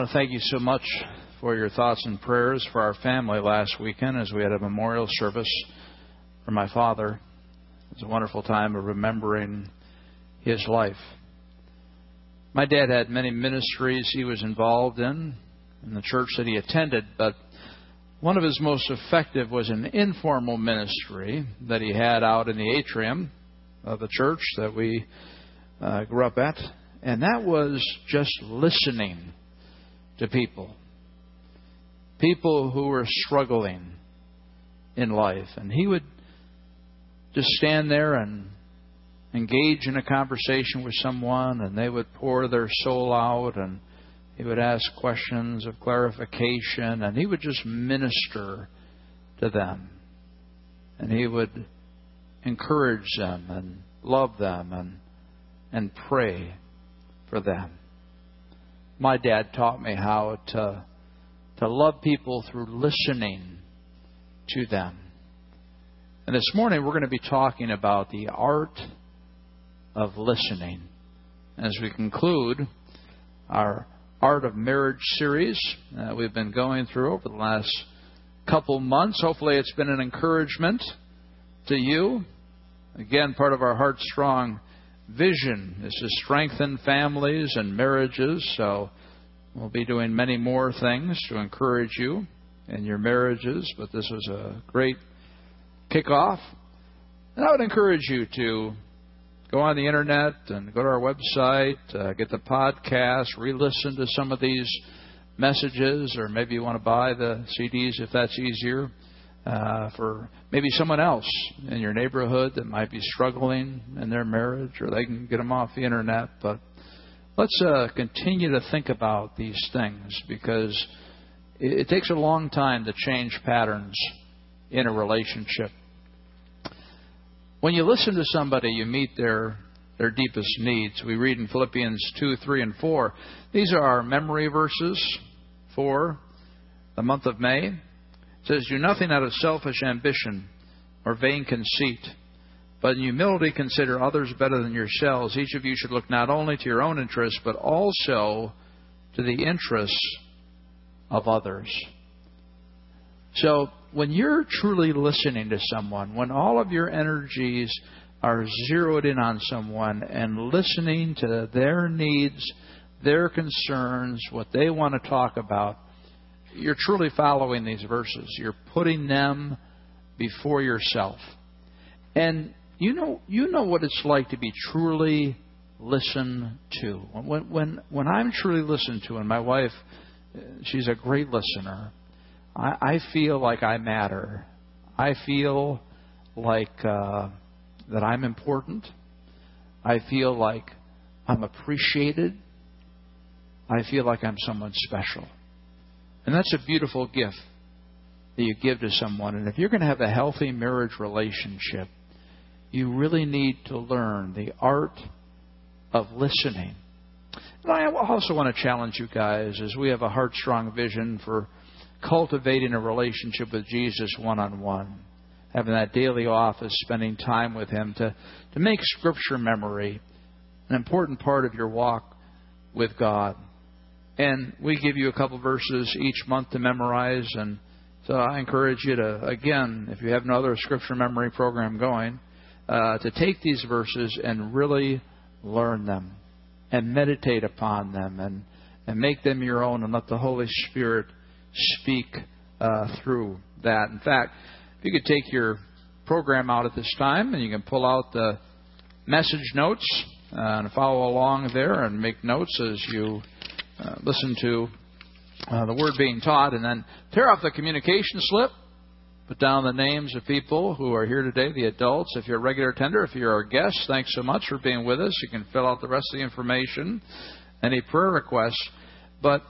Want to thank you so much for your thoughts and prayers for our family last weekend as we had a memorial service for my father. It was a wonderful time of remembering his life. My dad had many ministries he was involved in in the church that he attended, but one of his most effective was an informal ministry that he had out in the atrium of the church that we uh, grew up at, and that was just listening to people. People who were struggling in life. And he would just stand there and engage in a conversation with someone, and they would pour their soul out, and he would ask questions of clarification, and he would just minister to them. And he would encourage them and love them and, and pray for them my dad taught me how to to love people through listening to them. And this morning we're going to be talking about the art of listening. As we conclude our Art of Marriage series that we've been going through over the last couple months, hopefully it's been an encouragement to you. Again, part of our Heart Strong vision is to strengthen families and marriages. So we'll be doing many more things to encourage you in your marriages, but this was a great kickoff. And I would encourage you to go on the internet and go to our website, uh, get the podcast, re listen to some of these messages, or maybe you want to buy the CDs if that's easier uh, for maybe someone else in your neighborhood that might be struggling in their marriage, or they can get them off the internet. But let's uh, continue to think about these things because it, it takes a long time to change patterns in a relationship. When you listen to somebody, you meet their their deepest needs. We read in Philippians 2, 3, and 4. These are our memory verses for the month of May. Says, Do nothing out of selfish ambition or vain conceit, but in humility consider others better than yourselves. Each of you should look not only to your own interests, but also to the interests of others. So, when you're truly listening to someone, when all of your energies are zeroed in on someone and listening to their needs, their concerns, what they want to talk about, you're truly following these verses. You're putting them before yourself. And you know you know what it's like to be truly listened to. When when when I'm truly listened to and my wife she's a great listener. I, I feel like I matter. I feel like uh, that I'm important. I feel like I'm appreciated. I feel like I'm someone special. And that's a beautiful gift that you give to someone. And if you're going to have a healthy marriage relationship, you really need to learn the art of listening. And I also want to challenge you guys as we have a heart strong vision for cultivating a relationship with Jesus one on one, having that daily office, spending time with Him to, to make Scripture memory an important part of your walk with God. And we give you a couple verses each month to memorize. And so I encourage you to, again, if you have no other scripture memory program going, uh, to take these verses and really learn them and meditate upon them and, and make them your own and let the Holy Spirit speak uh, through that. In fact, if you could take your program out at this time and you can pull out the message notes uh, and follow along there and make notes as you uh, listen to uh, the word being taught, and then tear off the communication slip. Put down the names of people who are here today, the adults. If you're a regular attender, if you're our guest, thanks so much for being with us. You can fill out the rest of the information, any prayer requests. But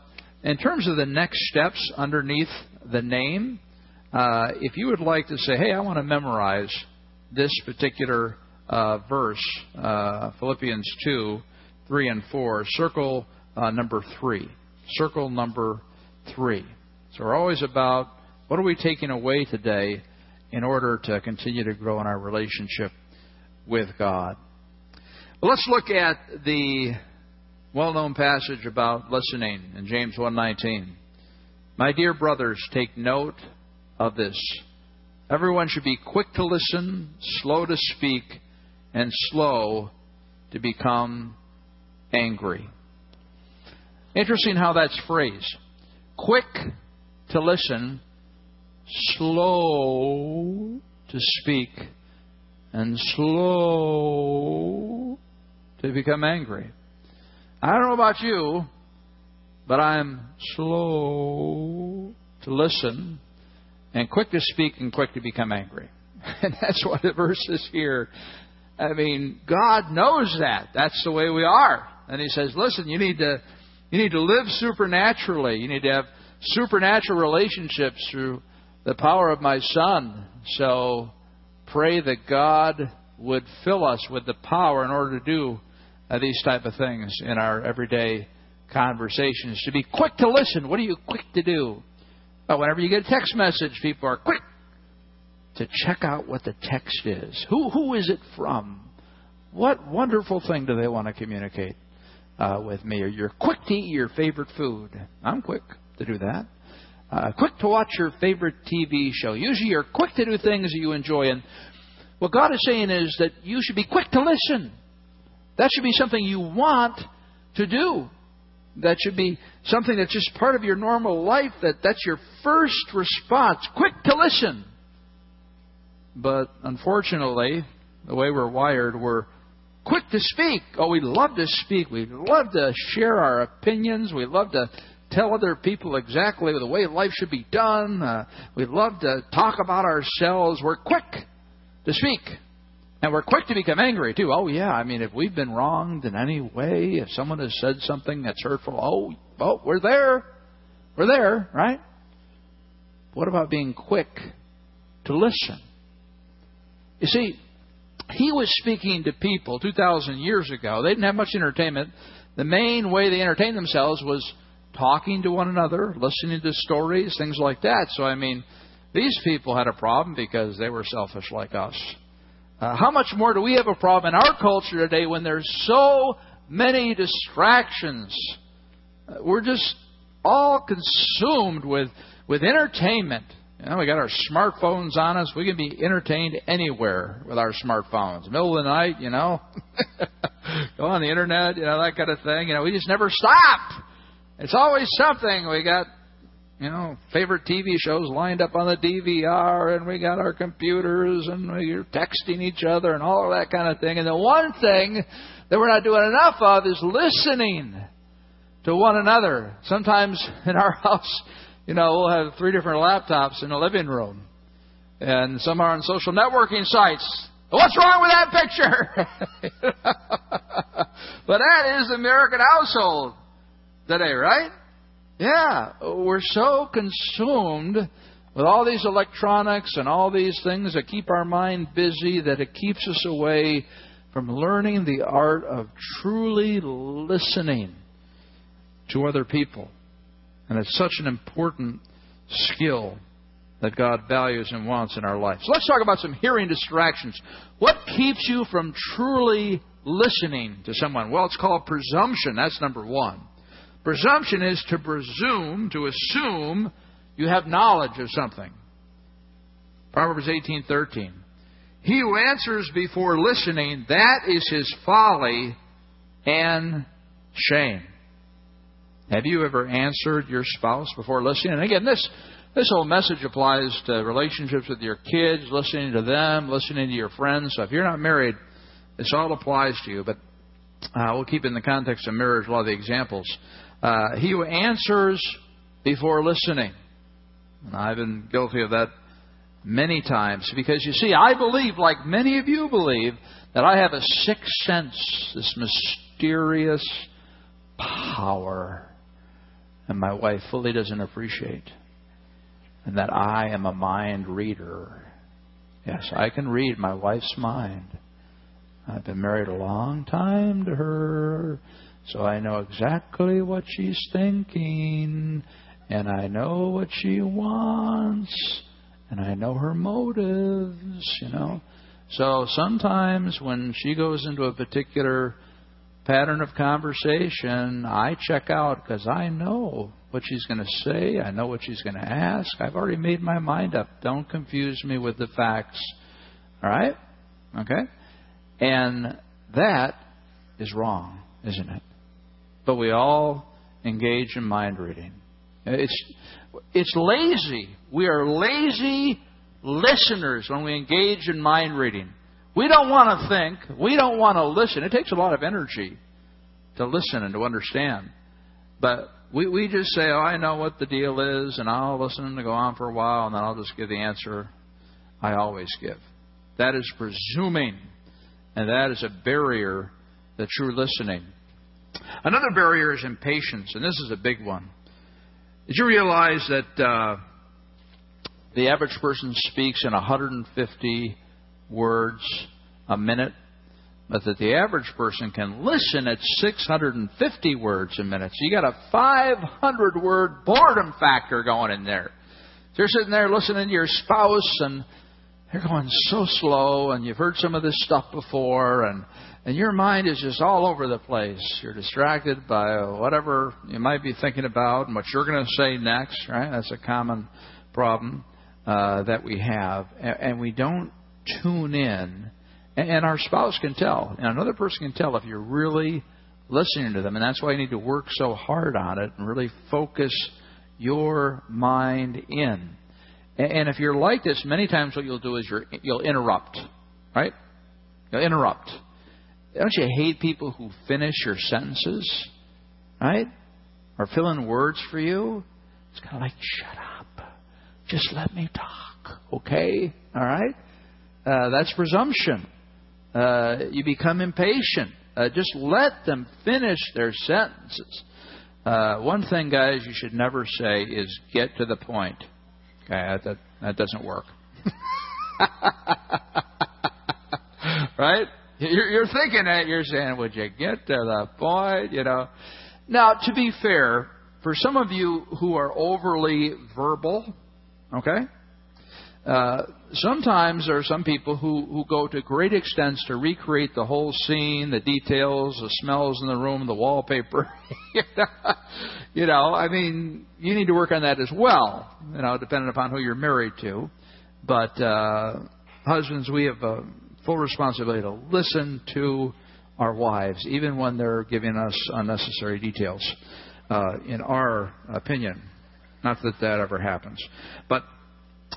in terms of the next steps underneath the name, uh, if you would like to say, hey, I want to memorize this particular uh, verse, uh, Philippians 2, 3, and 4, circle uh, number three. Circle number three. So we're always about what are we taking away today in order to continue to grow in our relationship with God. Let's look at the well-known passage about listening in James 1:19. My dear brothers, take note of this. Everyone should be quick to listen, slow to speak, and slow to become angry. Interesting how that's phrased. Quick to listen, slow to speak, and slow to become angry. I don't know about you, but I'm slow to listen and quick to speak and quick to become angry. And that's what the verse is here. I mean, God knows that. That's the way we are. And He says, listen, you need to, you need to live supernaturally. You need to have supernatural relationships through the power of my Son. So pray that God would fill us with the power in order to do uh, these type of things in our everyday conversations. To be quick to listen. What are you quick to do? But whenever you get a text message, people are quick to check out what the text is. Who who is it from? What wonderful thing do they want to communicate uh, with me? Or you're quick to eat your favorite food. I'm quick to do that. Uh, quick to watch your favorite TV show. Usually, you're quick to do things that you enjoy. And what God is saying is that you should be quick to listen. That should be something you want to do. That should be something that's just part of your normal life, that that's your first response. Quick to listen. But unfortunately, the way we're wired, we're quick to speak. Oh, we love to speak. We love to share our opinions. We love to tell other people exactly the way life should be done. Uh, we love to talk about ourselves. We're quick to speak. And we're quick to become angry, too. Oh, yeah, I mean, if we've been wronged in any way, if someone has said something that's hurtful, oh, oh, we're there. We're there, right? What about being quick to listen? You see, he was speaking to people 2,000 years ago. They didn't have much entertainment. The main way they entertained themselves was talking to one another, listening to stories, things like that. So, I mean, these people had a problem because they were selfish like us. Uh, how much more do we have a problem in our culture today when there's so many distractions? Uh, we're just all consumed with, with entertainment. Know, we got our smartphones on us. We can be entertained anywhere with our smartphones. Middle of the night, you know, go on the internet, you know, that kind of thing. You know, we just never stop. It's always something. We got you know, favorite TV shows lined up on the DVR, and we got our computers, and we're texting each other, and all of that kind of thing. And the one thing that we're not doing enough of is listening to one another. Sometimes in our house, you know, we'll have three different laptops in the living room, and some are on social networking sites. What's wrong with that picture? but that is the American household today, right? Yeah, we're so consumed with all these electronics and all these things that keep our mind busy that it keeps us away from learning the art of truly listening to other people. And it's such an important skill that God values and wants in our life. So let's talk about some hearing distractions. What keeps you from truly listening to someone? Well, it's called presumption. That's number one. Presumption is to presume, to assume you have knowledge of something. Proverbs 18:13. He who answers before listening, that is his folly and shame. Have you ever answered your spouse before listening? And again, this this whole message applies to relationships with your kids, listening to them, listening to your friends. So if you're not married, this all applies to you. But uh, we'll keep in the context of marriage a lot of the examples. Uh, he who answers before listening. And I've been guilty of that many times because you see, I believe, like many of you believe, that I have a sixth sense, this mysterious power, and my wife fully doesn't appreciate. And that I am a mind reader. Yes, I can read my wife's mind. I've been married a long time to her. So I know exactly what she's thinking, and I know what she wants, and I know her motives, you know. So sometimes when she goes into a particular pattern of conversation, I check out because I know what she's going to say. I know what she's going to ask. I've already made my mind up. Don't confuse me with the facts. All right? Okay? And that is wrong, isn't it? But we all engage in mind reading. It's, it's lazy. We are lazy listeners when we engage in mind reading. We don't want to think. We don't want to listen. It takes a lot of energy to listen and to understand. But we, we just say, oh, I know what the deal is, and I'll listen and go on for a while, and then I'll just give the answer I always give. That is presuming, and that is a barrier to true listening. Another barrier is impatience, and this is a big one. Did you realize that uh, the average person speaks in 150 words a minute, but that the average person can listen at 650 words a minute. So you got a 500 word boredom factor going in there. So you're sitting there listening to your spouse and they're going so slow and you've heard some of this stuff before and and your mind is just all over the place. You're distracted by whatever you might be thinking about and what you're going to say next, right? That's a common problem uh, that we have, and, and we don't tune in. And, our spouse can tell, and another person can tell if you're really listening to them, and that's why you need to work so hard on it and really focus your mind in. And, if you're like this, many times what you'll do is you're, you'll interrupt, right? You'll interrupt. Don't you hate people who finish your sentences, right? Or fill in words for you? It's kind of like, shut up. Just let me talk, okay? All right? Uh, that's presumption. Uh, you become impatient. Uh, just let them finish their sentences. Uh, one thing, guys, you should never say is get to the point. Okay, that, that doesn't work. right? You're, you're thinking that. You're saying, would you get to the point? You know. Now, to be fair, for some of you who are overly verbal, okay, uh, sometimes there are some people who, who go to great extents to recreate the whole scene, the details, the smells in the room, the wallpaper. you know, I mean, you need to work on that as well, you know, depending upon who you're married to. But uh, husbands, we have a full responsibility to listen to our wives, even when they're giving us unnecessary details, uh, in our opinion. Not that that ever happens. But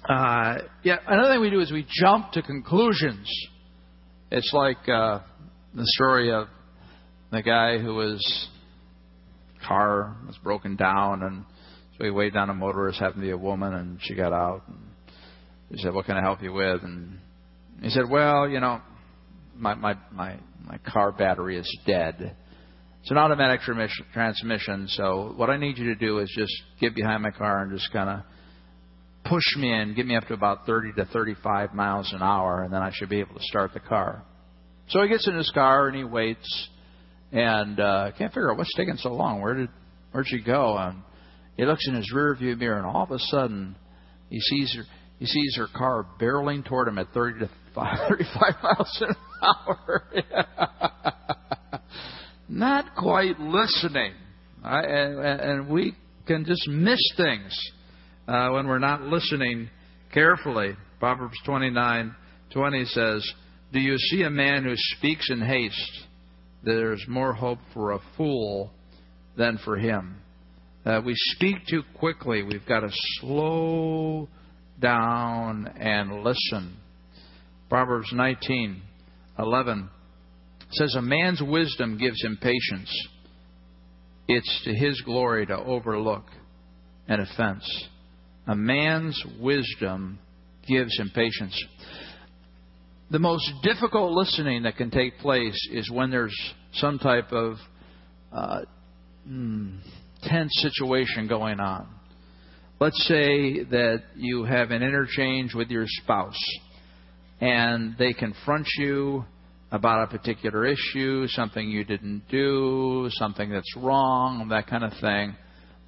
uh, yeah, another thing we do is we jump to conclusions. It's like uh, the story of the guy who was car was broken down, and so he waved down a motorist, happened to be a woman, and she got out. And he said, "What can I help you with?" And he said, "Well, you know, my my my my car battery is dead." It's an automatic transmission, so what I need you to do is just get behind my car and just kind of push me in, get me up to about 30 to 35 miles an hour, and then I should be able to start the car. So he gets in his car and he waits, and uh, can't figure out what's taking so long. Where did where'd she go? And he looks in his rear view mirror, and all of a sudden he sees her. He sees her car barreling toward him at 30 to 35 miles an hour. Not quite listening, right? and, and we can just miss things uh, when we're not listening carefully. Proverbs 29:20 says, "Do you see a man who speaks in haste? There's more hope for a fool than for him." Uh, we speak too quickly. We've got to slow down and listen. Proverbs 19:11 says, "A man's wisdom gives him patience. It's to his glory to overlook an offense." A man's wisdom gives him patience. The most difficult listening that can take place is when there's some type of uh, mm, tense situation going on. Let's say that you have an interchange with your spouse and they confront you about a particular issue, something you didn't do, something that's wrong, that kind of thing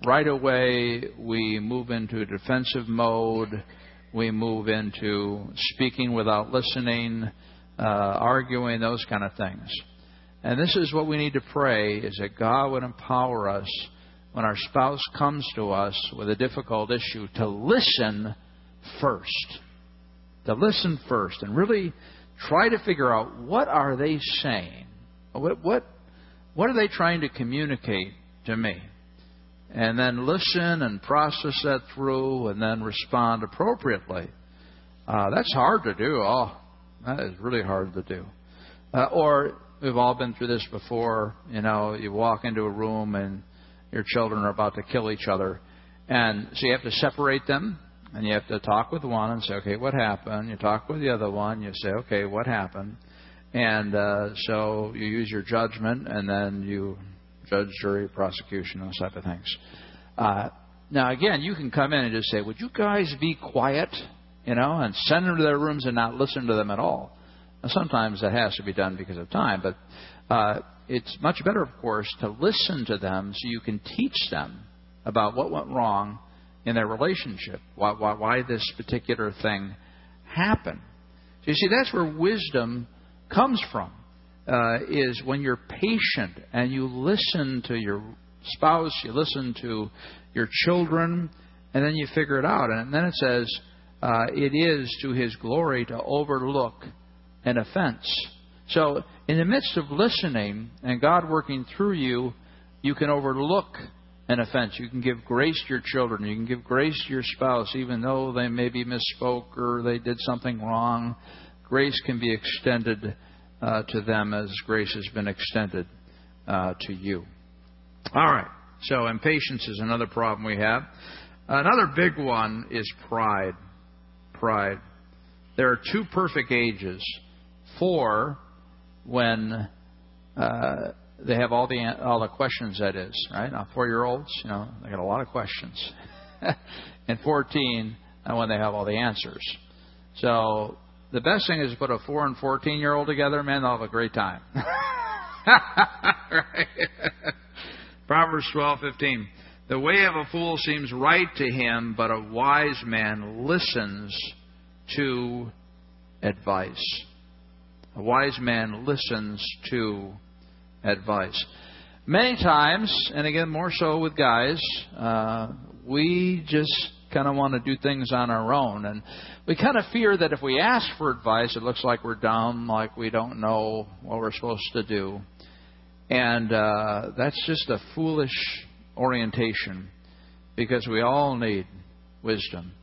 right away we move into defensive mode. We move into speaking without listening, uh, arguing, those kind of things. And this is what we need to pray is that God would empower us when our spouse comes to us with a difficult issue to listen first. To listen first and really try to figure out what are they saying? What what what are they trying to communicate to me? And then listen and process that through and then respond appropriately. Uh, that's hard to do. Oh, that is really hard to do. Uh, or we've all been through this before. You know, you walk into a room and your children are about to kill each other, and so you have to separate them, and you have to talk with one and say, okay, what happened? You talk with the other one, you say, okay, what happened? And uh, so you use your judgment, and then you judge, jury, prosecution, those type of things. Uh, now, again, you can come in and just say, would you guys be quiet? You know, and send them to their rooms and not listen to them at all. Now, sometimes that has to be done because of time, but uh, it's much better, of course, to listen to them so you can teach them about what went wrong in their relationship, why, why, why this particular thing happened. So you see, that's where wisdom comes from. Uh, is when you're patient and you listen to your spouse, you listen to your children, and then you figure it out. And then it says, uh, it is to his glory to overlook an offense. So, in the midst of listening and God working through you, you can overlook an offense. You can give grace to your children. You can give grace to your spouse, even though they maybe misspoke or they did something wrong. Grace can be extended uh, to them as grace has been extended uh, to you. All right. So, impatience is another problem we have. Another big one is pride. Pride. There are two perfect ages four when uh, they have all the all the questions. That is right now, four year olds. You know, they got a lot of questions. and fourteen, and when they have all the answers. So the best thing is to put a four and fourteen year old together. Man, they'll have a great time. right? Proverbs twelve fifteen. The way of a fool seems right to him, but a wise man listens to advice. A wise man listens to advice. Many times, and again more so with guys, uh, we just kind of want to do things on our own. And we kind of fear that if we ask for advice, it looks like we're dumb, like we don't know what we're supposed to do. And uh, that's just a foolish orientation because we all need wisdom.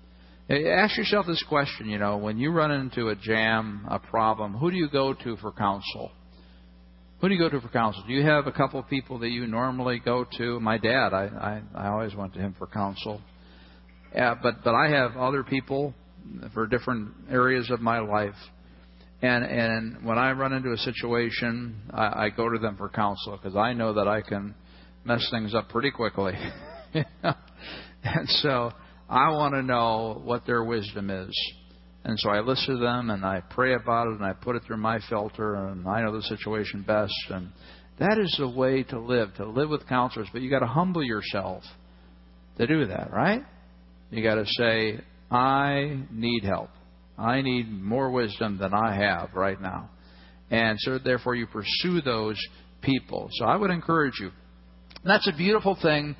Ask yourself this question, you know, when you run into a jam, a problem, who do you go to for counsel? Who do you go to for counsel? Do you have a couple of people that you normally go to? My dad, I, I, I always went to him for counsel. Yeah, but but I have other people for different areas of my life, and and when I run into a situation, I, I go to them for counsel because I know that I can mess things up pretty quickly. and so I want to know what their wisdom is. And so I listen to them and I pray about it and I put it through my filter and I know the situation best. And that is the way to live, to live with counselors. But you've got to humble yourself to do that, right? You got to say, I need help. I need more wisdom than I have right now. And so therefore you pursue those people. So I would encourage you. That's a beautiful thing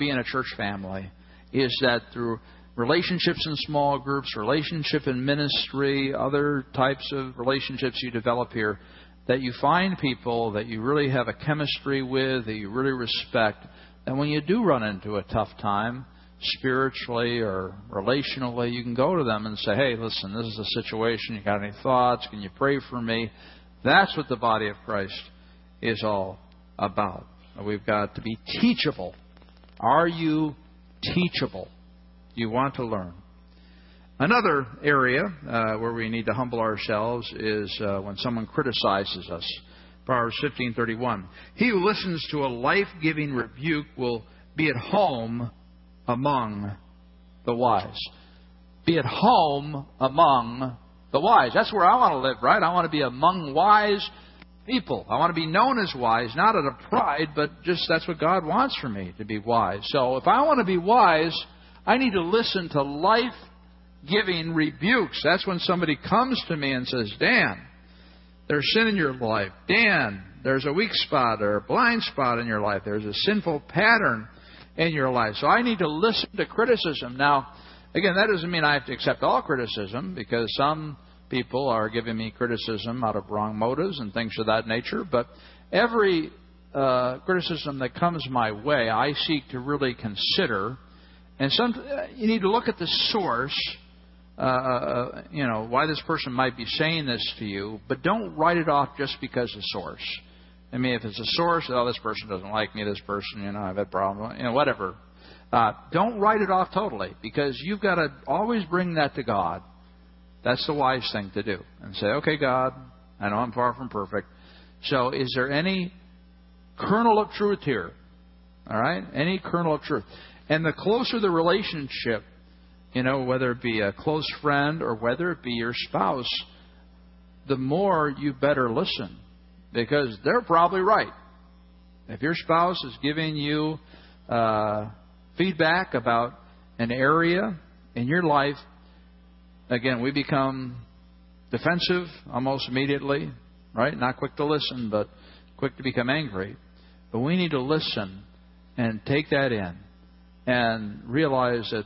being a church family is that through relationships in small groups, relationship in ministry, other types of relationships you develop here, that you find people that you really have a chemistry with, that you really respect, and when you do run into a tough time, spiritually or relationally, you can go to them and say, hey, listen, this is a situation. You got any thoughts? Can you pray for me? That's what the body of Christ is all about. We've got to be teachable. Are you teachable. You want to learn. Another area uh, where we need to humble ourselves is uh, when someone criticizes us. Proverbs 15:31. He who listens to a life-giving rebuke will be at home among the wise. Be at home among the wise. That's where I want to live, right? I want to be among wise people. I want to be known as wise, not out of pride, but just that's what God wants for me to be wise. So if I want to be wise, I need to listen to life giving rebukes. That's when somebody comes to me and says, Dan, there's sin in your life. Dan, there's a weak spot or a blind spot in your life. There's a sinful pattern in your life. So I need to listen to criticism. Now, again, that doesn't mean I have to accept all criticism because some people are giving me criticism out of wrong motives and things of that nature. But every uh, criticism that comes my way, I seek to really consider. And some, you need to look at the source uh, uh, you know, why this person might be saying this to you, but don't write it off just because of source. I mean, if it's a source, oh, this person doesn't like me, this person, you know, I've had problems, you know, whatever. Uh, don't write it off totally because you've got to always bring that to God. That's the wise thing to do. And say, okay, God, I know I'm far from perfect. So is there any kernel of truth here? All right? Any kernel of truth. And the closer the relationship, you know, whether it be a close friend or whether it be your spouse, the more you better listen because they're probably right. If your spouse is giving you uh, feedback about an area in your life, again, we become defensive almost immediately, right? Not quick to listen, but quick to become angry. But we need to listen and take that in and realize that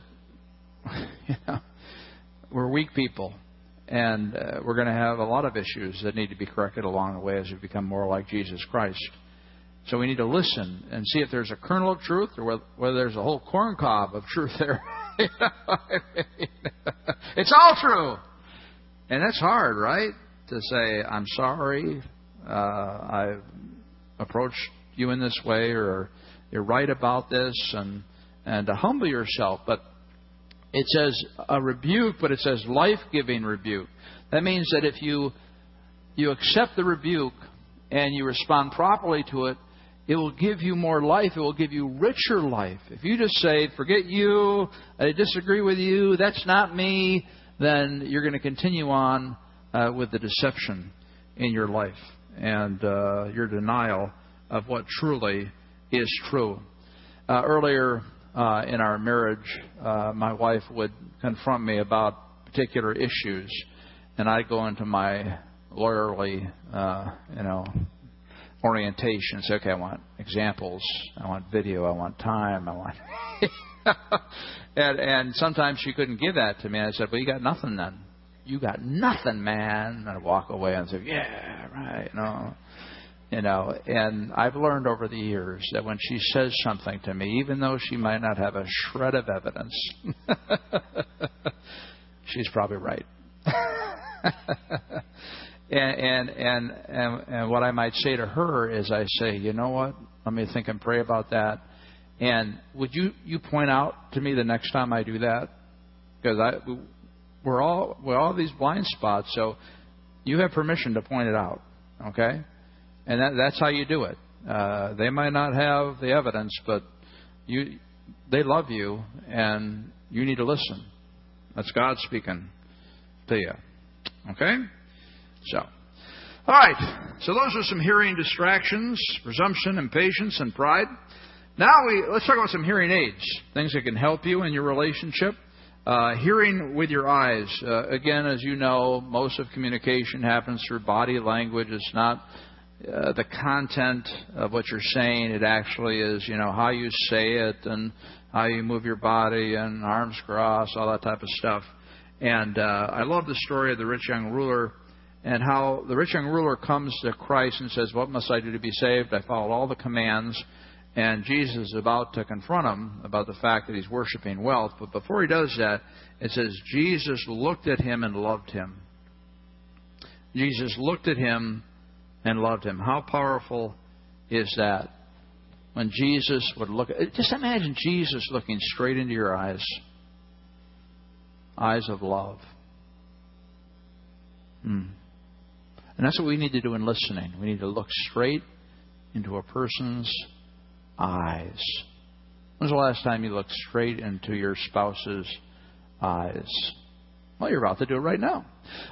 you know, we're weak people, and uh, we're going to have a lot of issues that need to be corrected along the way as we become more like Jesus Christ. So we need to listen and see if there's a kernel of truth or whether there's a whole corn cob of truth there. it's all true. And that's hard, right? To say, I'm sorry, uh, I've approached you in this way, or you're right about this, and, and to humble yourself. But it says a rebuke, but it says life giving rebuke. That means that if you, you accept the rebuke and you respond properly to it, it will give you more life. It will give you richer life. If you just say, forget you, I disagree with you, that's not me, then you're going to continue on uh, with the deception in your life and uh, your denial of what truly is true. Uh, earlier uh, in our marriage, uh, my wife would confront me about particular issues, and I'd go into my lawyerly, uh, you know, orientation. Say, okay, I want examples, I want video, I want time, I want. and and sometimes she couldn't give that to me. I said, well, you got nothing then. You got nothing, man. And I'd walk away and say, yeah, right, you know. You know, and I've learned over the years that when she says something to me, even though she might not have a shred of evidence, she's probably right. and, and and and and what I might say to her is, I say, you know what? Let me think and pray about that. And would you you point out to me the next time I do that? Because I we're all we're all these blind spots, so you have permission to point it out. Okay and that, that's how you do it. Uh, they might not have the evidence, but you, they love you, and you need to listen. That's God speaking to you. Okay? So, all right. So those are some hearing distractions: presumption, impatience, and pride. Now we let's talk about some hearing aids, things that can help you in your relationship. Uh, hearing with your eyes. Uh, again, as you know, most of communication happens through body language. It's not uh, the content of what you're saying. It actually is, you know, how you say it and how you move your body and arms crossed, all that type of stuff. And uh, I love the story of the rich young ruler and how the rich young ruler comes to Christ and says, What must I do to be saved? I followed all the commands. And Jesus is about to confront him about the fact that he's worshiping wealth. But before he does that, it says, Jesus looked at him and loved him. Jesus looked at him and loved him. How powerful is that? When Jesus would look just imagine Jesus looking straight into your eyes. Eyes of love. Hmm. And that's what we need to do in listening. We need to look straight into a person's eyes. When's the last time you looked straight into your spouse's eyes? Well, you're about to do it right now.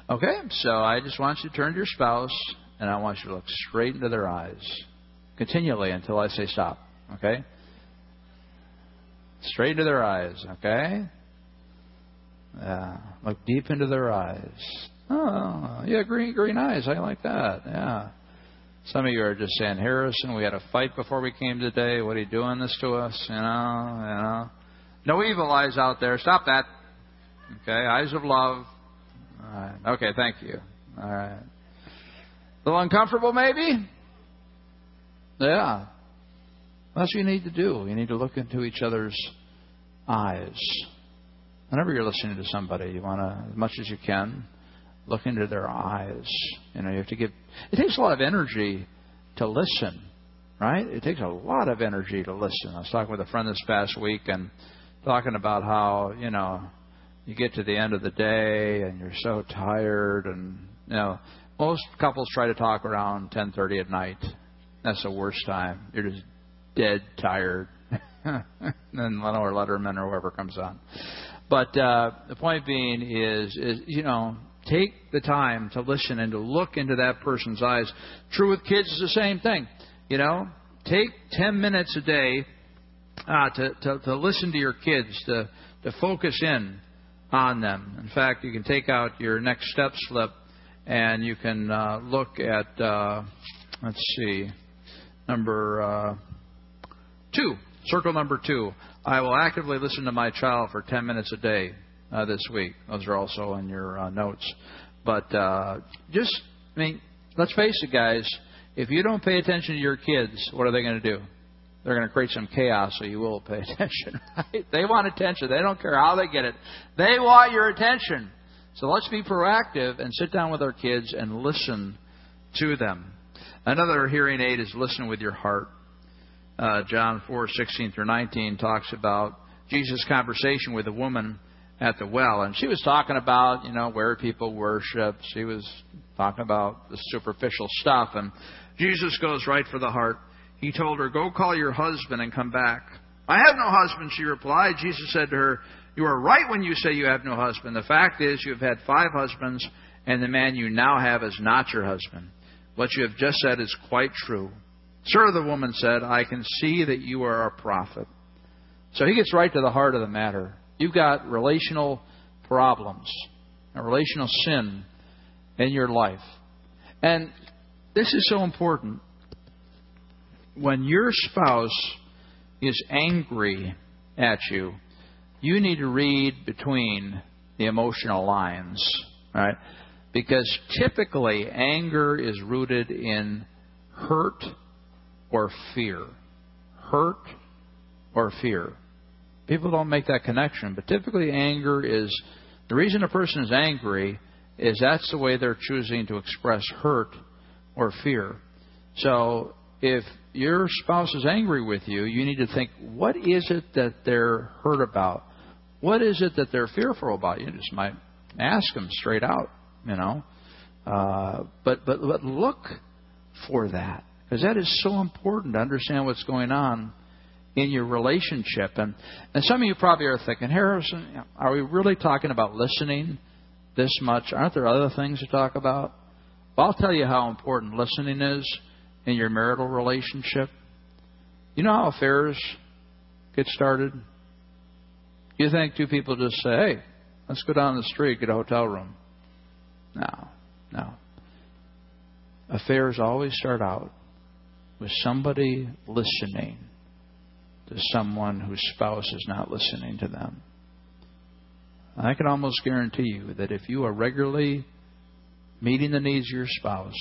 Okay? So I just want you to turn to your spouse and I want you to look straight into their eyes continually until I say stop. Okay? Straight into their eyes. Okay? Yeah. Look deep into their eyes. Oh, yeah, green green eyes. I like that. Yeah. Some of you are just saying, Harrison, we had a fight before we came today. What are you doing this to us? You know, you know. No evil eyes out there. Stop that. Okay, eyes of love. All right. Okay, thank you. All right. A little uncomfortable, maybe? Yeah. That's what you need to do. You need to look into each other's eyes. Whenever you're listening to somebody, you want to, as much as you can, look into their eyes. You know, you have to give. It takes a lot of energy to listen, right? It takes a lot of energy to listen. I was talking with a friend this past week and talking about how you know you get to the end of the day and you're so tired, and you know most couples try to talk around 10:30 at night. That's the worst time. You're just dead tired. and then Leno or Letterman or whoever comes on. But uh, the point being is, is you know, take the time to listen and to look into that person's eyes. True with kids is the same thing. You know, take 10 minutes a day uh, to, to, to listen to your kids, to, to focus in on them. In fact, you can take out your next step slip and you can uh, look at, uh, let's see, number uh, two, circle number two. I will actively listen to my child for 10 minutes a day uh, this week. Those are also in your uh, notes. But uh, just, I mean, let's face it, guys. If you don't pay attention to your kids, what are they going to do? They're going to create some chaos, so you will pay attention. Right? They want attention. They don't care how they get it. They want your attention. So let's be proactive and sit down with our kids and listen to them. Another hearing aid is listen with your heart. Uh, John 4, 16 through 19 talks about Jesus' conversation with a woman at the well. And she was talking about, you know, where people worship. She was talking about the superficial stuff. And Jesus goes right for the heart. He told her, Go call your husband and come back. I have no husband, she replied. Jesus said to her, You are right when you say you have no husband. The fact is, you have had five husbands, and the man you now have is not your husband. What you have just said is quite true. Sir, the woman said, I can see that you are a prophet. So he gets right to the heart of the matter. You've got relational problems, a relational sin in your life. And this is so important. When your spouse is angry at you, you need to read between the emotional lines, right? Because typically anger is rooted in hurt or fear. Hurt or fear. People don't make that connection, but typically anger is the reason a person is angry is that's the way they're choosing to express hurt or fear. So if your spouse is angry with you, you need to think, what is it that they're hurt about? What is it that they're fearful about? You just might ask them straight out, you know. Uh, but but but look for that because that is so important to understand what's going on in your relationship. And, and some of you probably are thinking, Harrison, are we really talking about listening this much? Aren't there other things to talk about? Well, I'll tell you how important listening is in your marital relationship. You know how affairs get started? You think two people just say, hey, let's go down the street, get a hotel room. No, no. Affairs always start out with somebody listening to someone whose spouse is not listening to them. I can almost guarantee you that if you are regularly meeting the needs of your spouse,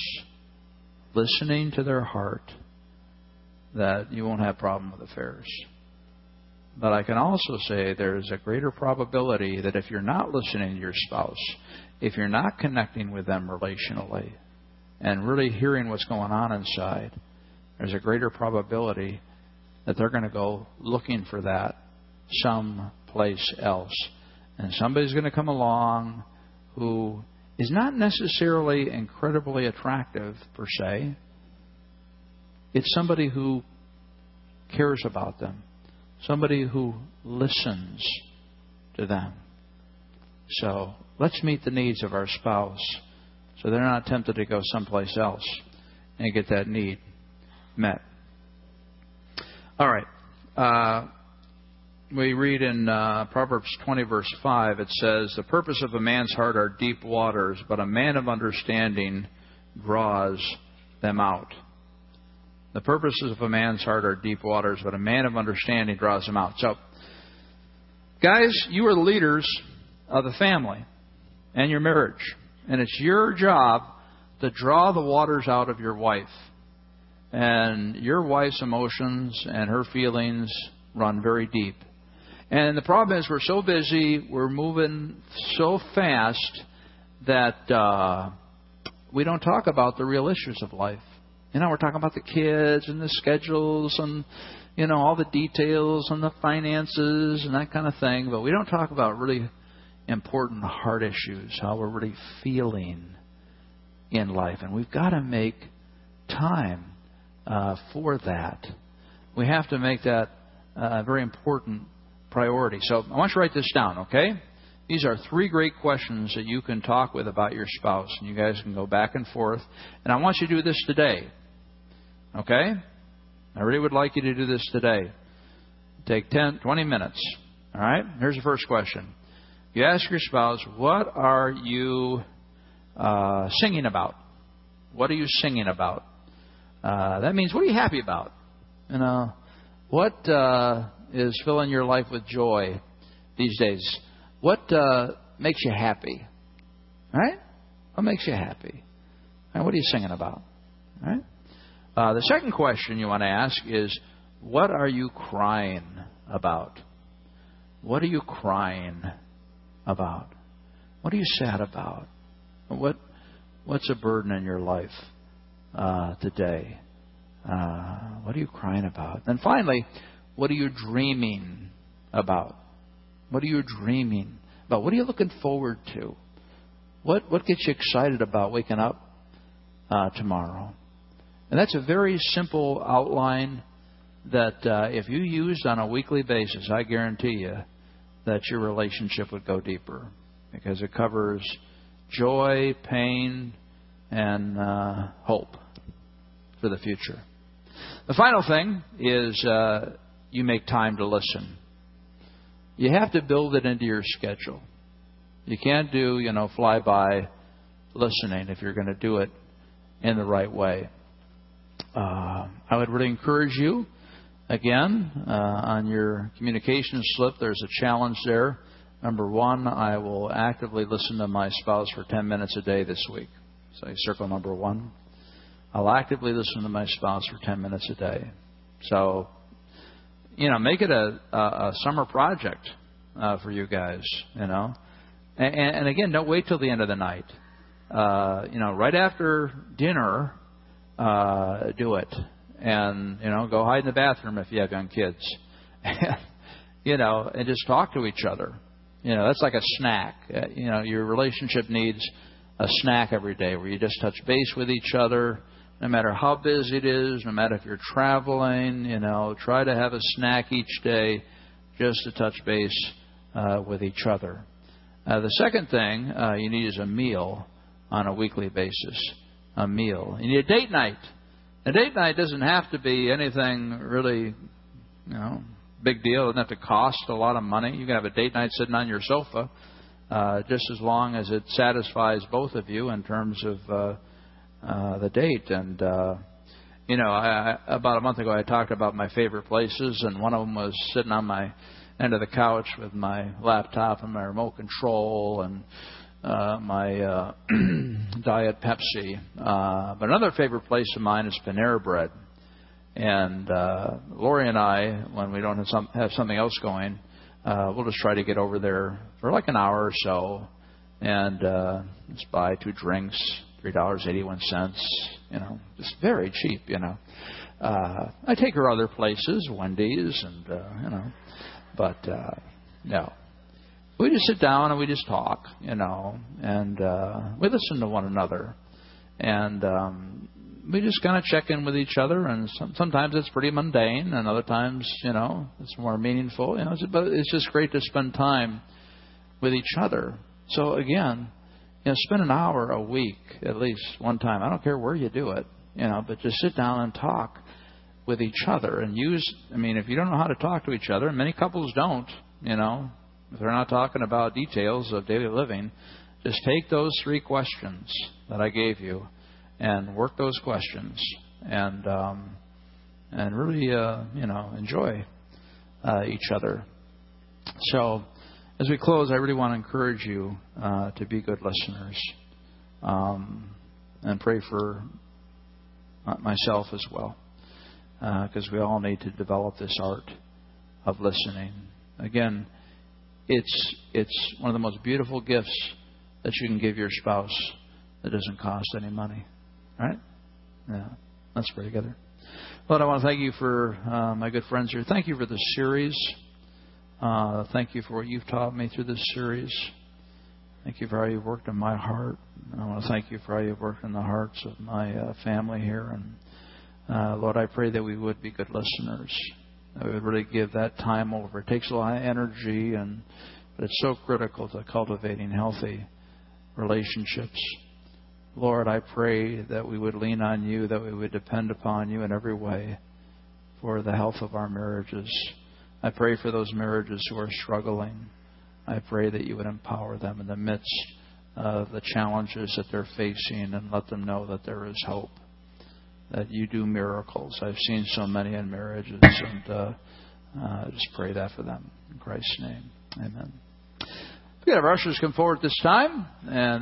listening to their heart, that you won't have problem with affairs. But I can also say there's a greater probability that if you're not listening to your spouse, if you're not connecting with them relationally, and really hearing what's going on inside, there's a greater probability that they're going to go looking for that someplace else. And somebody's going to come along who is not necessarily incredibly attractive per se. It's somebody who cares about them, somebody who listens to them. So let's meet the needs of our spouse so they're not tempted to go someplace else and get that need met. All right. Uh, we read in uh, Proverbs 20, verse 5, it says, The purpose of a man's heart are deep waters, but a man of understanding draws them out. The purposes of a man's heart are deep waters, but a man of understanding draws them out. So, guys, you are the leaders of the family and your marriage. And it's your job to draw the waters out of your wife. And your wife's emotions and her feelings run very deep. And the problem is, we're so busy, we're moving so fast that uh, we don't talk about the real issues of life. You know, we're talking about the kids and the schedules and, you know, all the details and the finances and that kind of thing, but we don't talk about really important heart issues, how we're really feeling in life. And we've got to make time uh, for that. We have to make that uh, a very important priority. So I want you to write this down, okay? These are three great questions that you can talk with about your spouse, and you guys can go back and forth. And I want you to do this today. Okay? I really would like you to do this today. Take 10, 20 minutes. All right? Here's the first question. You ask your spouse, what are you uh, singing about? What are you singing about? Uh, that means, what are you happy about? You know, what uh, is filling your life with joy these days? What uh, makes you happy? All right? What makes you happy? And what are you singing about? All right? Uh, the second question you want to ask is, what are you crying about? What are you crying about? What are you sad about? What What's a burden in your life uh, today? Uh, what are you crying about? And finally, what are you dreaming about? What are you dreaming about? What are you looking forward to? What What gets you excited about waking up uh, tomorrow? And that's a very simple outline that uh, if you used on a weekly basis, I guarantee you that your relationship would go deeper because it covers joy, pain, and uh, hope for the future. The final thing is uh, you make time to listen. You have to build it into your schedule. You can't do, you know, fly by listening if you're going to do it in the right way uh, I would really encourage you, again, uh, on your communication slip, there's a challenge there. Number one, I will actively listen to my spouse for 10 minutes a day this week. So you circle number one. I'll actively listen to my spouse for 10 minutes a day. So, you know, make it a, a, a summer project uh, for you guys, you know. And, and again, don't wait till the end of the night. Uh, you know, right after dinner, uh, do it. And, you know, go hide in the bathroom if you have young kids. you know, and just talk to each other. You know, that's like a snack. Uh, you know, your relationship needs a snack every day where you just touch base with each other, no matter how busy it is, no matter if you're traveling, you know, try to have a snack each day just to touch base uh, with each other. Uh, the second thing uh, you need is a meal on a weekly basis a meal. You need a date night. A date night doesn't have to be anything really, you know, big deal. It doesn't have to cost a lot of money. You can have a date night sitting on your sofa, uh, just as long as it satisfies both of you in terms of uh, uh, the date. And uh, you know, I, about a month ago, I talked about my favorite places, and one of them was sitting on my end of the couch with my laptop and my remote control and uh, my uh, diet Pepsi. Uh, but another favorite place of mine is Panera Bread. And uh, Lori and I, when we don't have, some, have something else going, uh, we'll just try to get over there for like an hour or so and uh, just buy two drinks, three dollars eighty one cents. You know, just very cheap. You know, uh, I take her other places, Wendy's, and uh, you know, but uh, no, we just sit down and we just talk, you know, and uh, we listen to one another, and um, we just kind of check in with each other. And some, sometimes it's pretty mundane, and other times, you know, it's more meaningful. You know, but it's just great to spend time with each other. So again, you know, spend an hour a week at least one time. I don't care where you do it, you know, but just sit down and talk with each other and use. I mean, if you don't know how to talk to each other, and many couples don't, you know, they're not talking about details of daily living, just take those three questions that I gave you and work those questions. And um, and really, uh, you know, enjoy uh, each other. So, as we close, I really want to encourage you uh, to be good listeners um, and pray for myself as well, because uh, we all need to develop this art of listening. Again, it's it's one of the most beautiful gifts that you can give your spouse that doesn't cost any money, right? Yeah, let's pray together. Lord, I want to thank you for uh, my good friends here. Thank you for this series. Uh, thank you for what you've taught me through this series. Thank you for how you've worked in my heart. I want to thank you for how you've worked in the hearts of my uh, family here. And uh, Lord, I pray that we would be good listeners. We would really give that time over. It takes a lot of energy, and but it's so critical to cultivating healthy relationships. Lord, I pray that we would lean on you, that we would depend upon you in every way for the health of our marriages. I pray for those marriages who are struggling. I pray that you would empower them in the midst of the challenges that they're facing and let them know that there is hope, that you do miracles. I've seen so many in marriages, and uh, uh, just pray that for them. In Christ's name, amen. We have our ushers come forward this time, and they're